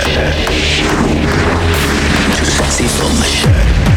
shirt. Too sexy for my shirt.